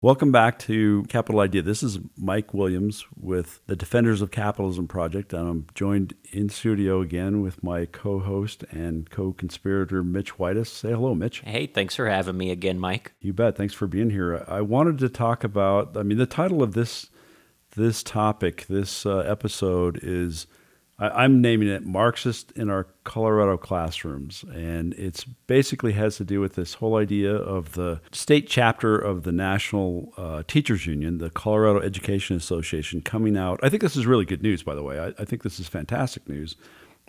Welcome back to Capital Idea. This is Mike Williams with the Defenders of Capitalism Project. And I'm joined in studio again with my co host and co conspirator, Mitch Whitus. Say hello, Mitch. Hey, thanks for having me again, Mike. You bet. Thanks for being here. I wanted to talk about, I mean, the title of this this topic, this uh, episode is I, am naming it Marxist in our Colorado classrooms. And it's basically has to do with this whole idea of the state chapter of the National uh, Teachers Union, the Colorado Education Association, coming out. I think this is really good news, by the way. I, I think this is fantastic news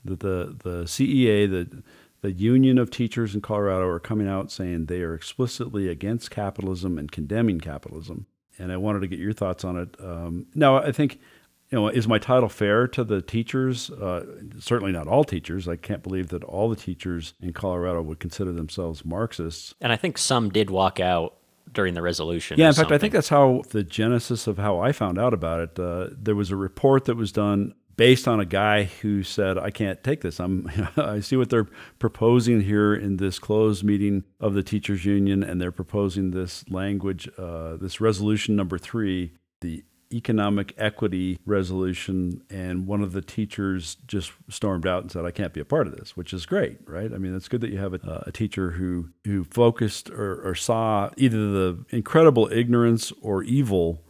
that the, the CEA, the the Union of Teachers in Colorado are coming out saying they are explicitly against capitalism and condemning capitalism. And I wanted to get your thoughts on it. Um, now, I think you know, is my title fair to the teachers? Uh, certainly not all teachers. I can't believe that all the teachers in Colorado would consider themselves Marxists. And I think some did walk out during the resolution. Yeah, in fact, something. I think that's how the genesis of how I found out about it. Uh, there was a report that was done based on a guy who said, "I can't take this. I'm. I see what they're proposing here in this closed meeting of the teachers union, and they're proposing this language, uh, this resolution number three, the economic equity resolution, and one of the teachers just stormed out and said, "I can't be a part of this," which is great, right? I mean, it's good that you have a, a teacher who who focused or, or saw either the incredible ignorance or evil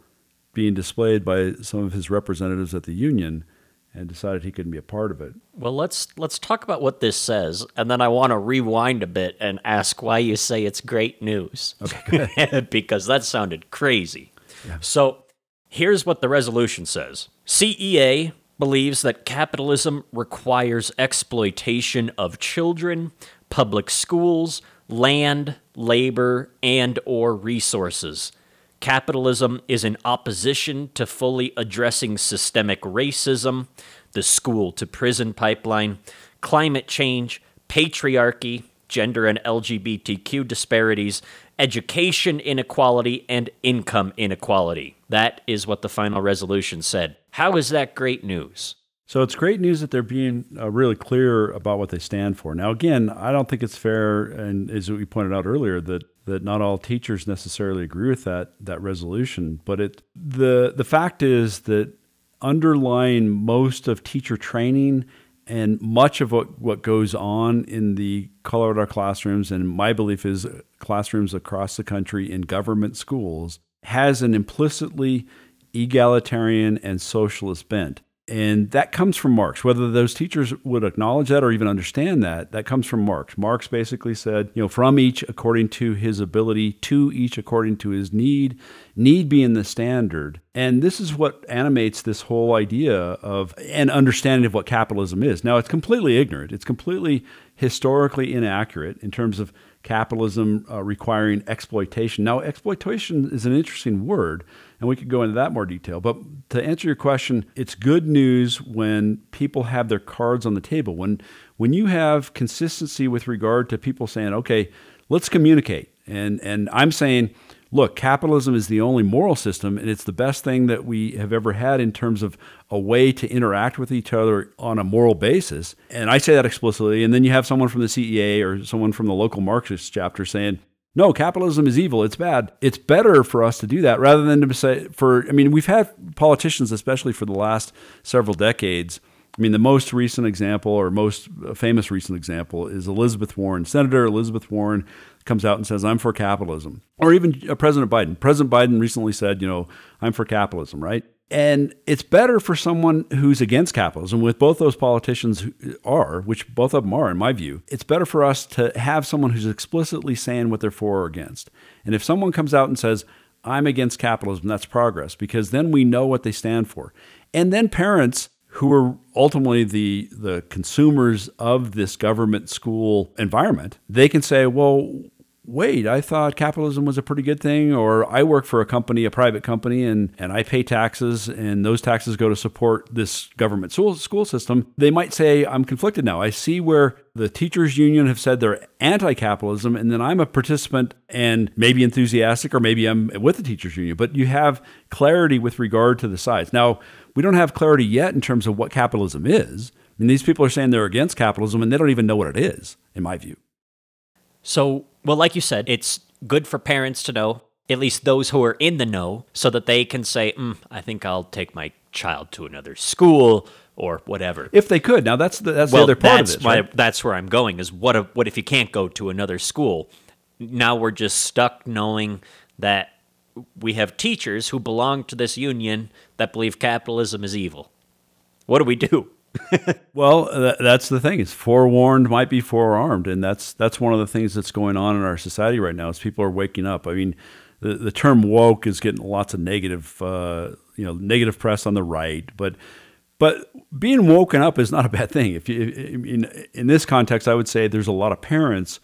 being displayed by some of his representatives at the union and decided he couldn't be a part of it. Well, let's let's talk about what this says, and then I want to rewind a bit and ask why you say it's great news. Okay, because that sounded crazy. Yeah. So Here's what the resolution says CEA believes that capitalism requires exploitation of children, public schools, land, labor, and or resources. Capitalism is in opposition to fully addressing systemic racism, the school to prison pipeline, climate change, patriarchy, gender and LGBTQ disparities, education inequality, and income inequality. That is what the final resolution said. How is that great news? So it's great news that they're being uh, really clear about what they stand for. Now, again, I don't think it's fair, and as we pointed out earlier, that that not all teachers necessarily agree with that that resolution. But it the the fact is that underlying most of teacher training and much of what, what goes on in the Colorado classrooms, and my belief is classrooms across the country in government schools, has an implicitly egalitarian and socialist bent. And that comes from Marx. Whether those teachers would acknowledge that or even understand that, that comes from Marx. Marx basically said, you know, from each according to his ability, to each according to his need, need being the standard. And this is what animates this whole idea of an understanding of what capitalism is. Now, it's completely ignorant, it's completely historically inaccurate in terms of capitalism uh, requiring exploitation. Now, exploitation is an interesting word and we could go into that more detail. But to answer your question, it's good news when people have their cards on the table. When when you have consistency with regard to people saying, "Okay, let's communicate," and and I'm saying. Look, capitalism is the only moral system, and it's the best thing that we have ever had in terms of a way to interact with each other on a moral basis. And I say that explicitly. And then you have someone from the CEA or someone from the local Marxist chapter saying, no, capitalism is evil. It's bad. It's better for us to do that rather than to say, for, I mean, we've had politicians, especially for the last several decades. I mean, the most recent example or most famous recent example is Elizabeth Warren. Senator Elizabeth Warren comes out and says, I'm for capitalism. Or even uh, President Biden. President Biden recently said, you know, I'm for capitalism, right? And it's better for someone who's against capitalism, with both those politicians are, which both of them are, in my view. It's better for us to have someone who's explicitly saying what they're for or against. And if someone comes out and says, I'm against capitalism, that's progress, because then we know what they stand for. And then parents who are ultimately the the consumers of this government school environment, they can say, well, wait, I thought capitalism was a pretty good thing, or I work for a company, a private company, and, and I pay taxes, and those taxes go to support this government school, school system, they might say, I'm conflicted now. I see where the teachers union have said they're anti-capitalism and then i'm a participant and maybe enthusiastic or maybe i'm with the teachers union. But you have clarity with regard to the sides. Now we don't have clarity yet in terms of what capitalism is. I mean, these people are saying they're against capitalism and they don't even know what it is in my view. So well, like you said, it's good for parents to know. at least those who are in the know, so that they can say, mm, I think I'll take my child to another school or whatever. If they could. Now that's the, that's well, the other part that's of it. Right? that's where I'm going. Is what if, what if you can't go to another school? Now we're just stuck knowing that we have teachers who belong to this union that believe capitalism is evil. What do we do? Well, th- that's the thing. It's forewarned might be forearmed, and that's that's one of the things that's going on in our society right now. Is people are waking up. I mean, the the term woke is getting lots of negative, uh, you know, negative press on the right, but but being woken up is not a bad thing. If you in in this context, I would say there's a lot of parents,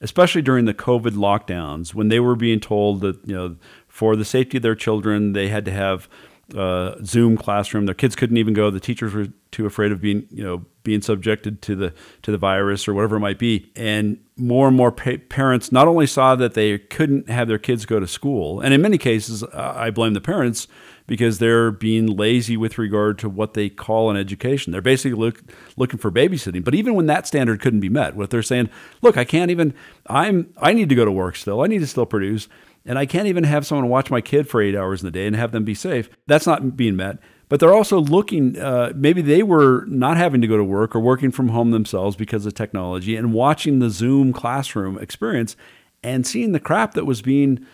especially during the COVID lockdowns, when they were being told that you know for the safety of their children, they had to have uh, Zoom classroom. Their kids couldn't even go. The teachers were too afraid of being, you know, being subjected to the to the virus or whatever it might be. And more and more pa- parents not only saw that they couldn't have their kids go to school, and in many cases, I blame the parents because they're being lazy with regard to what they call an education. They're basically look, looking for babysitting. But even when that standard couldn't be met, what they're saying, look, I can't even. I'm. I need to go to work still. I need to still produce and I can't even have someone watch my kid for eight hours in the day and have them be safe. That's not being met. But they're also looking, uh, maybe they were not having to go to work or working from home themselves because of technology and watching the Zoom classroom experience and seeing the crap that was being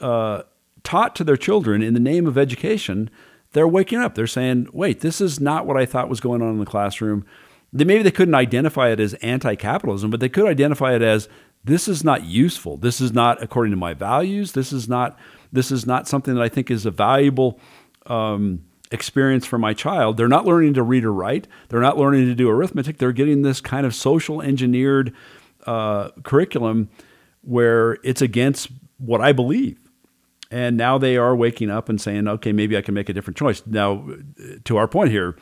uh, taught to their children in the name of education. They're waking up. They're saying, wait, this is not what I thought was going on in the classroom. Maybe they couldn't identify it as anti capitalism, but they could identify it as this is not useful. This is not according to my values. This is not this is not something that I think is a valuable um, experience for my child. They're not learning to read or write. They're not learning to do arithmetic. They're getting this kind of social engineered uh, curriculum where it's against what I believe. And now they are waking up and saying, okay, maybe I can make a different choice. Now, to our point here,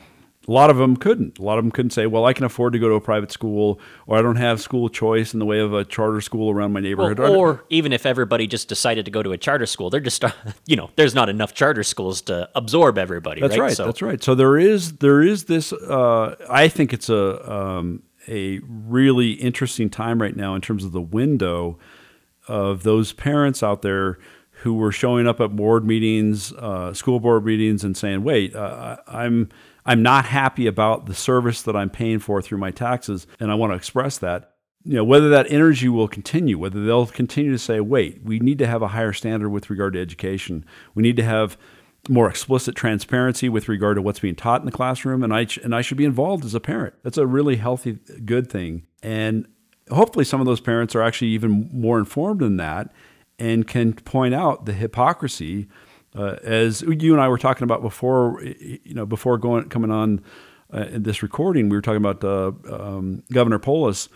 a lot of them couldn't. A lot of them couldn't say, well, I can afford to go to a private school, or I don't have school choice in the way of a charter school around my neighborhood. Well, or even if everybody just decided to go to a charter school, they're just, you know, there's not enough charter schools to absorb everybody. That's right. So, That's right. So there is there is this. Uh, I think it's a um, a really interesting time right now in terms of the window of those parents out there who were showing up at board meetings, uh, school board meetings, and saying, "Wait, uh, I'm." I'm not happy about the service that I'm paying for through my taxes, and I want to express that. You know, whether that energy will continue, whether they'll continue to say, wait, we need to have a higher standard with regard to education. We need to have more explicit transparency with regard to what's being taught in the classroom, and I, and I should be involved as a parent. That's a really healthy, good thing. And hopefully, some of those parents are actually even more informed than that and can point out the hypocrisy uh, as you and I were talking about before, you know, before going coming on uh, in this recording, we were talking about uh, um, Governor Polis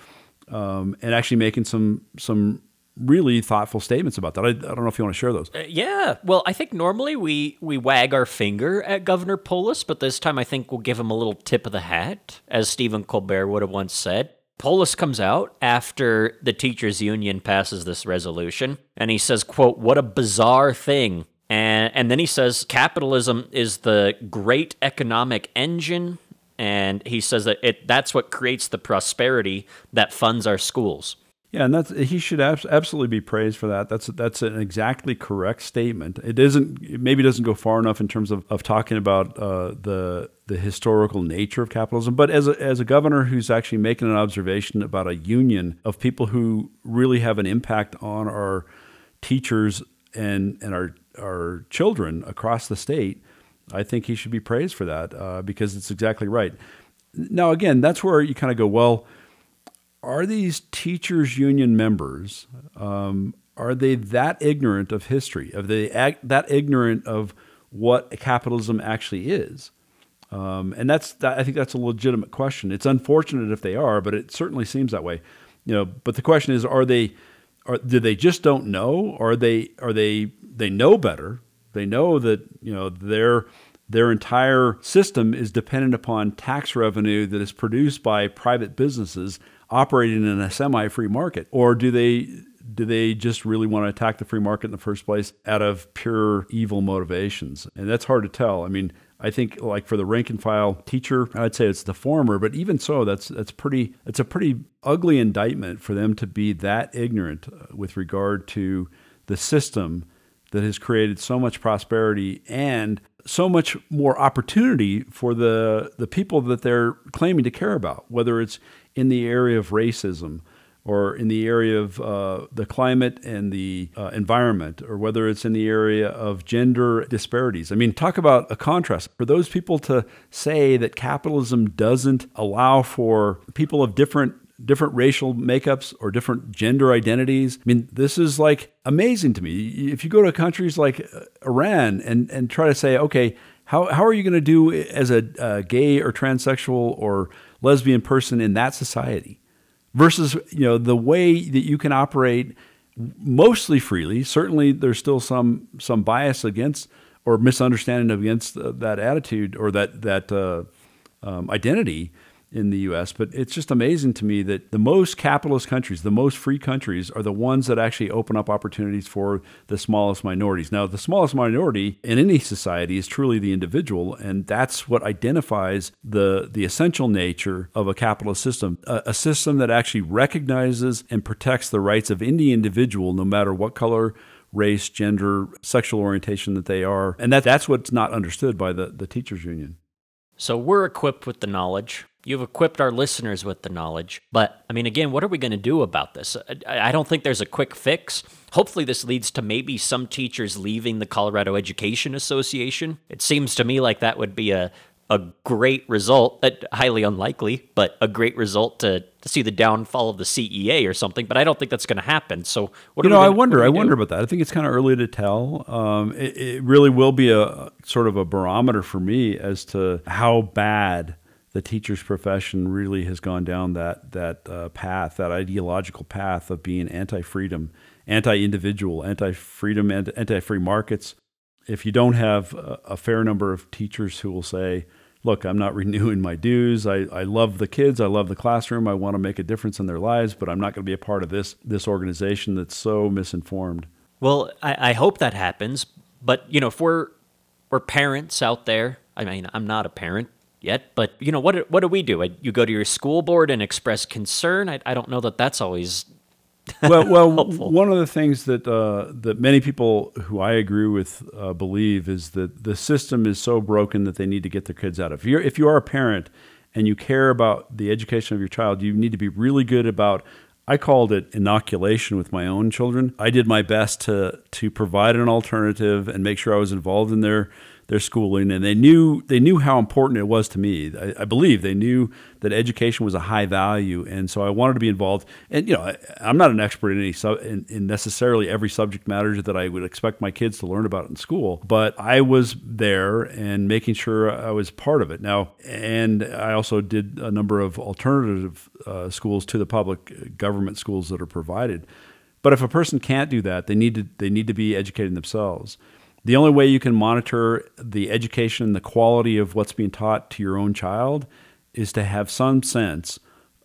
um, and actually making some some really thoughtful statements about that. I, I don't know if you want to share those. Uh, yeah, well, I think normally we we wag our finger at Governor Polis, but this time I think we'll give him a little tip of the hat, as Stephen Colbert would have once said. Polis comes out after the teachers union passes this resolution and he says, quote, "What a bizarre thing and, and then he says capitalism is the great economic engine. And he says that it, that's what creates the prosperity that funds our schools. Yeah, and that's he should absolutely be praised for that. That's that's an exactly correct statement. It isn't it maybe doesn't go far enough in terms of, of talking about uh, the the historical nature of capitalism, but as a, as a governor who's actually making an observation about a union of people who really have an impact on our teachers and and our our children across the state, I think he should be praised for that uh, because it's exactly right. Now, again, that's where you kind of go, well, are these teachers union members? Um, are they that ignorant of history? Are they ag- that ignorant of what capitalism actually is? Um, and that's that, I think that's a legitimate question. It's unfortunate if they are, but it certainly seems that way. You know, but the question is, are they? Are, do they just don't know? Or are they? Are they they know better. They know that you know their their entire system is dependent upon tax revenue that is produced by private businesses operating in a semi-free market. Or do they do they just really want to attack the free market in the first place out of pure evil motivations? And that's hard to tell. I mean, I think like for the rank and file teacher, I'd say it's the former, but even so, that's that's pretty it's a pretty ugly indictment for them to be that ignorant uh, with regard to the system that has created so much prosperity and so much more opportunity for the the people that they're claiming to care about, whether it's in the area of racism or in the area of uh, the climate and the uh, environment, or whether it's in the area of gender disparities. I mean, talk about a contrast. For those people to say that capitalism doesn't allow for people of different different racial makeups or different gender identities. I mean, this is like amazing to me. If you go to countries like uh, Iran and, and try to say, okay, how, how are you going to do as a, a gay or transsexual or lesbian person in that society versus, you know, the way that you can operate mostly freely. Certainly there's still some, some bias against or misunderstanding against uh, that attitude or that, that uh, um, identity in the US, but it's just amazing to me that the most capitalist countries, the most free countries, are the ones that actually open up opportunities for the smallest minorities. Now, the smallest minority in any society is truly the individual, and that's what identifies the, the essential nature of a capitalist system a, a system that actually recognizes and protects the rights of any individual, no matter what color race, gender, sexual orientation that they are. And that, that's what's not understood by the, the teachers union. So we're equipped with the knowledge. You've equipped our listeners with the knowledge. But, I mean, again, what are we going to do about this? I, I don't think there's a quick fix. Hopefully, this leads to maybe some teachers leaving the Colorado Education Association. It seems to me like that would be a, a great result, uh, highly unlikely, but a great result to, to see the downfall of the CEA or something. But I don't think that's going to happen. So, what you know, gonna, I wonder. I wonder about that. I think it's kind of early to tell. Um, it, it, really will be a sort of a barometer for me as to how bad the teacher's profession really has gone down that that uh, path, that ideological path of being anti-freedom, anti-individual, anti-freedom, anti-free markets. If you don't have a, a fair number of teachers who will say, "Look, I'm not renewing my dues. I, I love the kids. I love the classroom. I want to make a difference in their lives, but I'm not going to be a part of this this organization that's so misinformed." Well, I, I hope that happens, but you know, if we're we're parents out there, I mean, I'm not a parent, yet. But you know, what what do we do? You go to your school board and express concern. I, I don't know that that's always. well, well, one of the things that uh, that many people who I agree with uh, believe is that the system is so broken that they need to get their kids out of. If you're if you are a parent and you care about the education of your child, you need to be really good about I called it inoculation with my own children. I did my best to to provide an alternative and make sure I was involved in their their schooling, and they knew they knew how important it was to me. I, I, believe they knew that education was a high value, and so I wanted to be involved. And you know, I, am not an expert in any sub, in, in, necessarily every subject matter that I would expect my kids to learn about in school, but I was there and making sure I was part of it. Now, and I also did a number of alternative uh, schools to the public government schools that are provided. But if a person can't do that, they need to they need to be educating themselves the only way you can monitor the education and the quality of what's being taught to your own child is to have some sense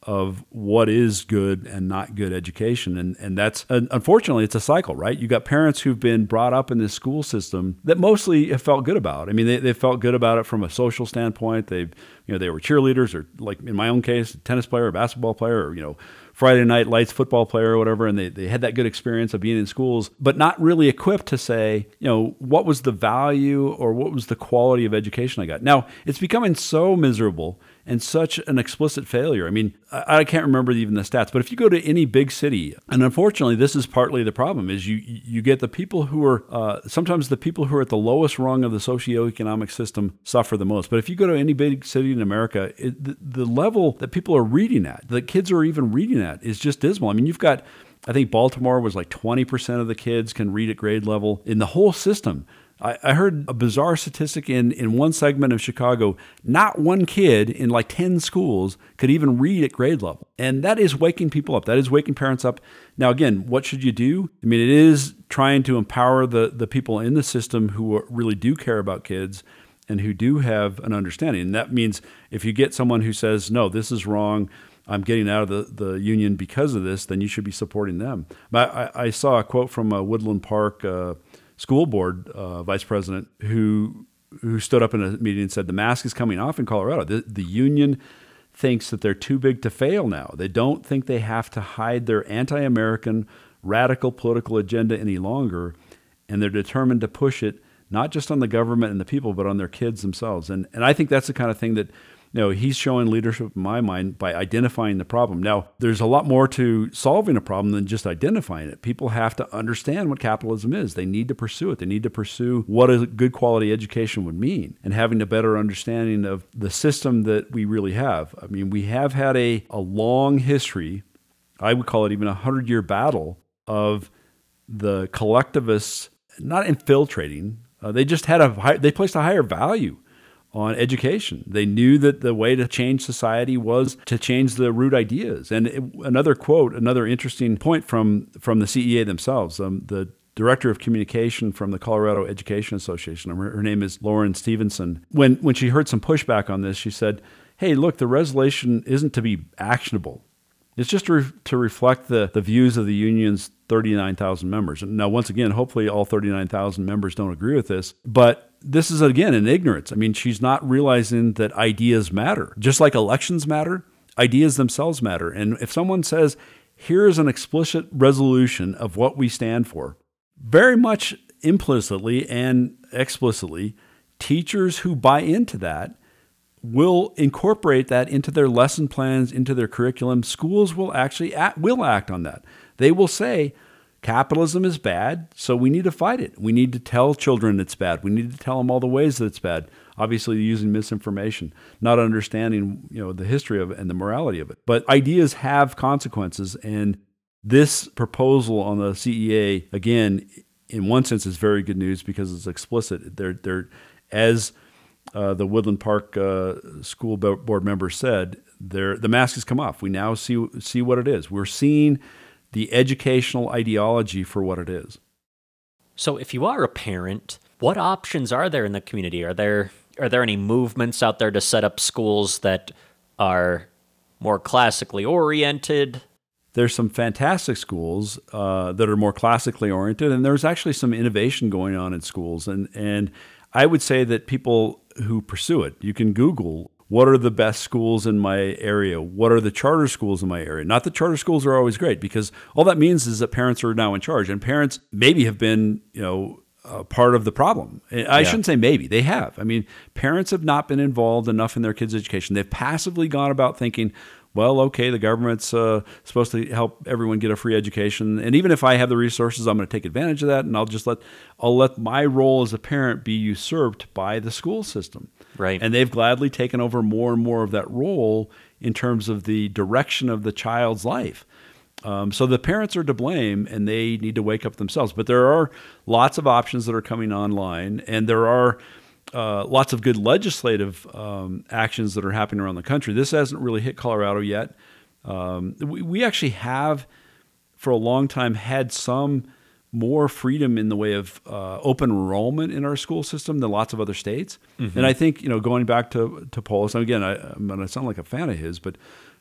of what is good and not good education. And and that's unfortunately it's a cycle right? You got parents who've been brought up in this school system that mostly have felt good about. I mean they, they felt good about it from a social standpoint. They've you know they were cheerleaders or like in my own case tennis player a basketball player or you know Friday night lights football player or whatever, and they, they had that good experience of being in schools, but not really equipped to say, you know, what was the value or what was the quality of education I got. Now, it's becoming so miserable and such an explicit failure. I mean, I, I, can't remember even the stats, but if you go to any big city, and unfortunately, this is partly the problem, is you you get the people who are uh, sometimes the people who are at the lowest rung of the socioeconomic system suffer the most. But if you go to any big city in America, it, the, the level that people are reading at, the kids are even reading at, is just dismal. I mean, you've got I think Baltimore was like 20% of the kids can read at grade level in the whole system. I, I heard a bizarre statistic in, in one segment of Chicago. Not one kid in like 10 schools could even read at grade level. And that is waking people up. That is waking parents up. Now, again, what should you do? I mean, it is trying to empower the, the people in the system who really do care about kids and who do have an understanding. And that means if you get someone who says, no, this is wrong, I'm getting out of the, the union because of this, then you should be supporting them. I, I saw a quote from a Woodland Park uh, school board uh, vice president who who stood up in a meeting and said the mask is coming off in Colorado. The, the union thinks that they're too big to fail now. They don't think they have to hide their anti-American radical political agenda any longer. and they're determined to push it not just on the government and the people, but on their kids themselves. And and I think that's the kind of thing that know, he's showing leadership in my mind by identifying the problem. Now, there's a lot more to solving a problem than just identifying it. People have to understand what capitalism is. They need to pursue it. They need to pursue what a good quality education would mean and having a better understanding of the system that we really have. I mean, we have had a, a long history, I would call it even a hundred year battle of the collectivists not infiltrating. Uh, they just had a high, they placed a higher value on education. They knew that the way to change society was to change the root ideas. And it, another quote, another interesting point from from the CEA themselves, um, the director of communication from the Colorado Education Association. Her, her name is Lauren Stevenson. When when she heard some pushback on this, she said, "Hey, look, the resolution isn't to be actionable. It's just to, re- to reflect the, the views of the union's 39,000 members. Now, once again, hopefully all 39,000 members don't agree with this, but this is again an ignorance. I mean, she's not realizing that ideas matter. Just like elections matter, ideas themselves matter. And if someone says, here is an explicit resolution of what we stand for, very much implicitly and explicitly, teachers who buy into that will incorporate that into their lesson plans, into their curriculum. Schools will actually act, will act on that. They will say, capitalism is bad, so we need to fight it. We need to tell children it's bad. We need to tell them all the ways that it's bad. Obviously, using misinformation, not understanding you know the history of it and the morality of it. But ideas have consequences, and this proposal on the CEA again, in one sense, is very good news because it's explicit. They're they're as uh, the Woodland Park uh, school board member said, the mask has come off. We now see see what it is. We're seeing the educational ideology for what it is. So, if you are a parent, what options are there in the community? Are there are there any movements out there to set up schools that are more classically oriented? There's some fantastic schools uh, that are more classically oriented, and there's actually some innovation going on in schools. And and I would say that people who pursue it, you can Google what are the best schools in my area? What are the charter schools in my area? Not that charter schools are always great because all that means is that parents are now in charge and parents maybe have been, you know, uh, part of the problem. I yeah. shouldn't say maybe, they have. I mean, parents have not been involved enough in their kids' education. They've passively gone about thinking, well, okay, the government's uh, supposed to help everyone get a free education, and even if I have the resources, I'm going to take advantage of that, and I'll just let I'll let my role as a parent be usurped by the school system. Right. And they've gladly taken over more and more of that role in terms of the direction of the child's life. Um, so the parents are to blame, and they need to wake up themselves. But there are lots of options that are coming online, and there are uh, lots of good legislative um, actions that are happening around the country. This hasn't really hit Colorado yet. Um, we, we actually have, for a long time, had some more freedom in the way of uh, open enrollment in our school system than lots of other states. Mm-hmm. And I think you know, going back to to Polis, and again, I, I'm going to sound like a fan of his, but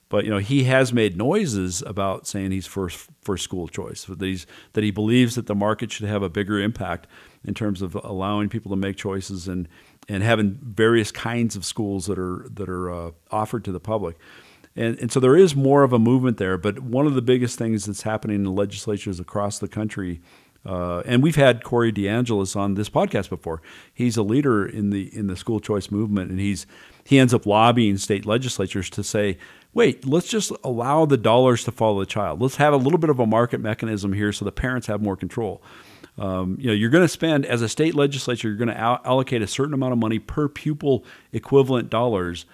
but you know, he has made noises about saying he's for for school choice, that he's that he believes that the market should have a bigger impact in terms of allowing people to make choices and and having various kinds of schools that are that are uh, offered to the public. And, and so there is more of a movement there. But one of the biggest things that's happening in legislatures across the country uh, and we've had Corey DeAngelis on this podcast before. He's a leader in the in the school choice movement, and he's he ends up lobbying state legislatures to say, "Wait, let's just allow the dollars to follow the child. Let's have a little bit of a market mechanism here, so the parents have more control." Um, you know, you're going to spend as a state legislature, you're going to al- allocate a certain amount of money per pupil equivalent dollars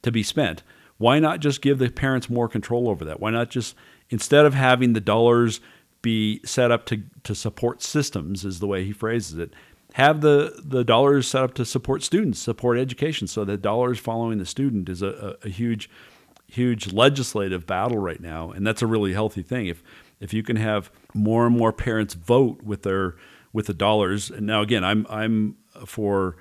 to be spent. Why not just give the parents more control over that? Why not just instead of having the dollars be set up to, to support systems, is the way he phrases it. Have the, the dollars set up to support students, support education. So the dollars following the student is a, a, a huge, huge legislative battle right now, and that's a really healthy thing. If if you can have more and more parents vote with their with the dollars, and now again, I'm I'm for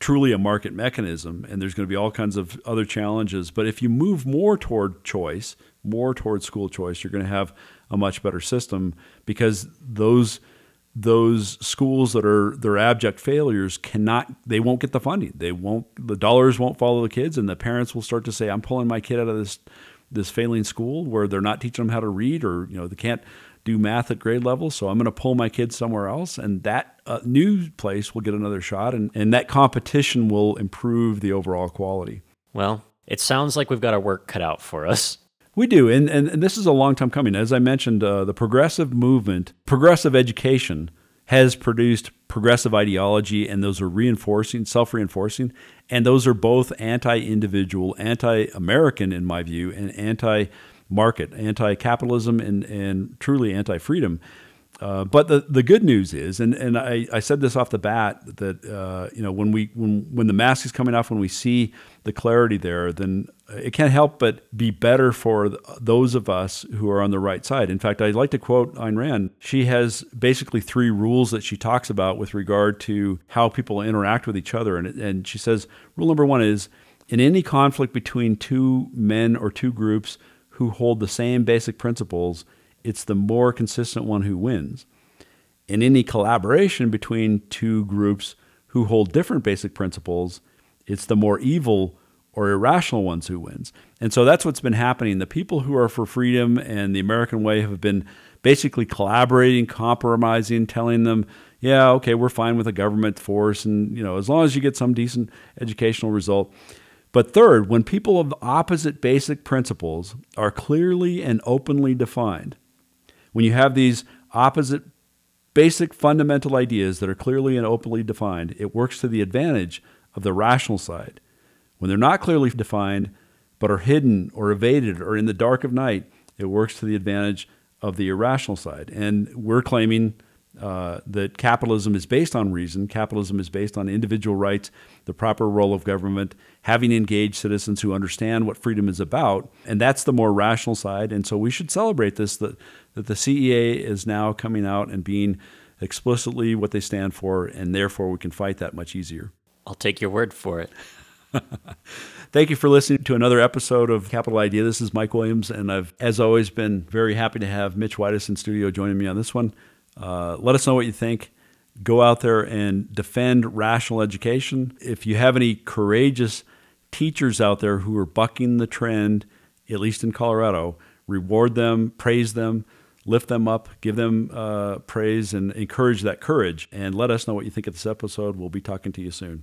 truly a market mechanism, and there's going to be all kinds of other challenges. But if you move more toward choice, more toward school choice, you're going to have a much better system because those those schools that are they're abject failures cannot they won't get the funding they won't the dollars won't follow the kids and the parents will start to say i'm pulling my kid out of this this failing school where they're not teaching them how to read or you know they can't do math at grade level, so I'm going to pull my kids somewhere else, and that uh, new place will get another shot, and, and that competition will improve the overall quality. Well, it sounds like we've got our work cut out for us. We do, and, and, and this is a long time coming. As I mentioned, uh, the progressive movement, progressive education, has produced progressive ideology, and those are reinforcing, self reinforcing, and those are both anti individual, anti American, in my view, and anti market, anti capitalism, and, and truly anti freedom. Uh, but the, the good news is, and, and I, I said this off the bat, that uh, you know when we when when the mask is coming off, when we see the clarity there, then it can't help but be better for those of us who are on the right side. In fact, I'd like to quote Ayn Rand. She has basically three rules that she talks about with regard to how people interact with each other, and and she says rule number one is in any conflict between two men or two groups who hold the same basic principles it's the more consistent one who wins. In any collaboration between two groups who hold different basic principles, it's the more evil or irrational ones who wins. And so that's what's been happening. The people who are for freedom and the American way have been basically collaborating, compromising, telling them, yeah, okay, we're fine with a government force and you know, as long as you get some decent educational result. But third, when people of opposite basic principles are clearly and openly defined, when you have these opposite basic fundamental ideas that are clearly and openly defined, it works to the advantage of the rational side. When they're not clearly defined, but are hidden or evaded or in the dark of night, it works to the advantage of the irrational side. And we're claiming uh, that capitalism is based on reason, capitalism is based on individual rights, the proper role of government, having engaged citizens who understand what freedom is about, and that's the more rational side. And so we should celebrate this that, that the CEA is now coming out and being explicitly what they stand for, and therefore we can fight that much easier. I'll take your word for it. Thank you for listening to another episode of Capital Idea. This is Mike Williams, and I've, as always, been very happy to have Mitch Whitus in studio joining me on this one. Uh, let us know what you think. Go out there and defend rational education. If you have any courageous teachers out there who are bucking the trend, at least in Colorado, reward them, praise them, lift them up, give them uh, praise, and encourage that courage. And let us know what you think of this episode. We'll be talking to you soon.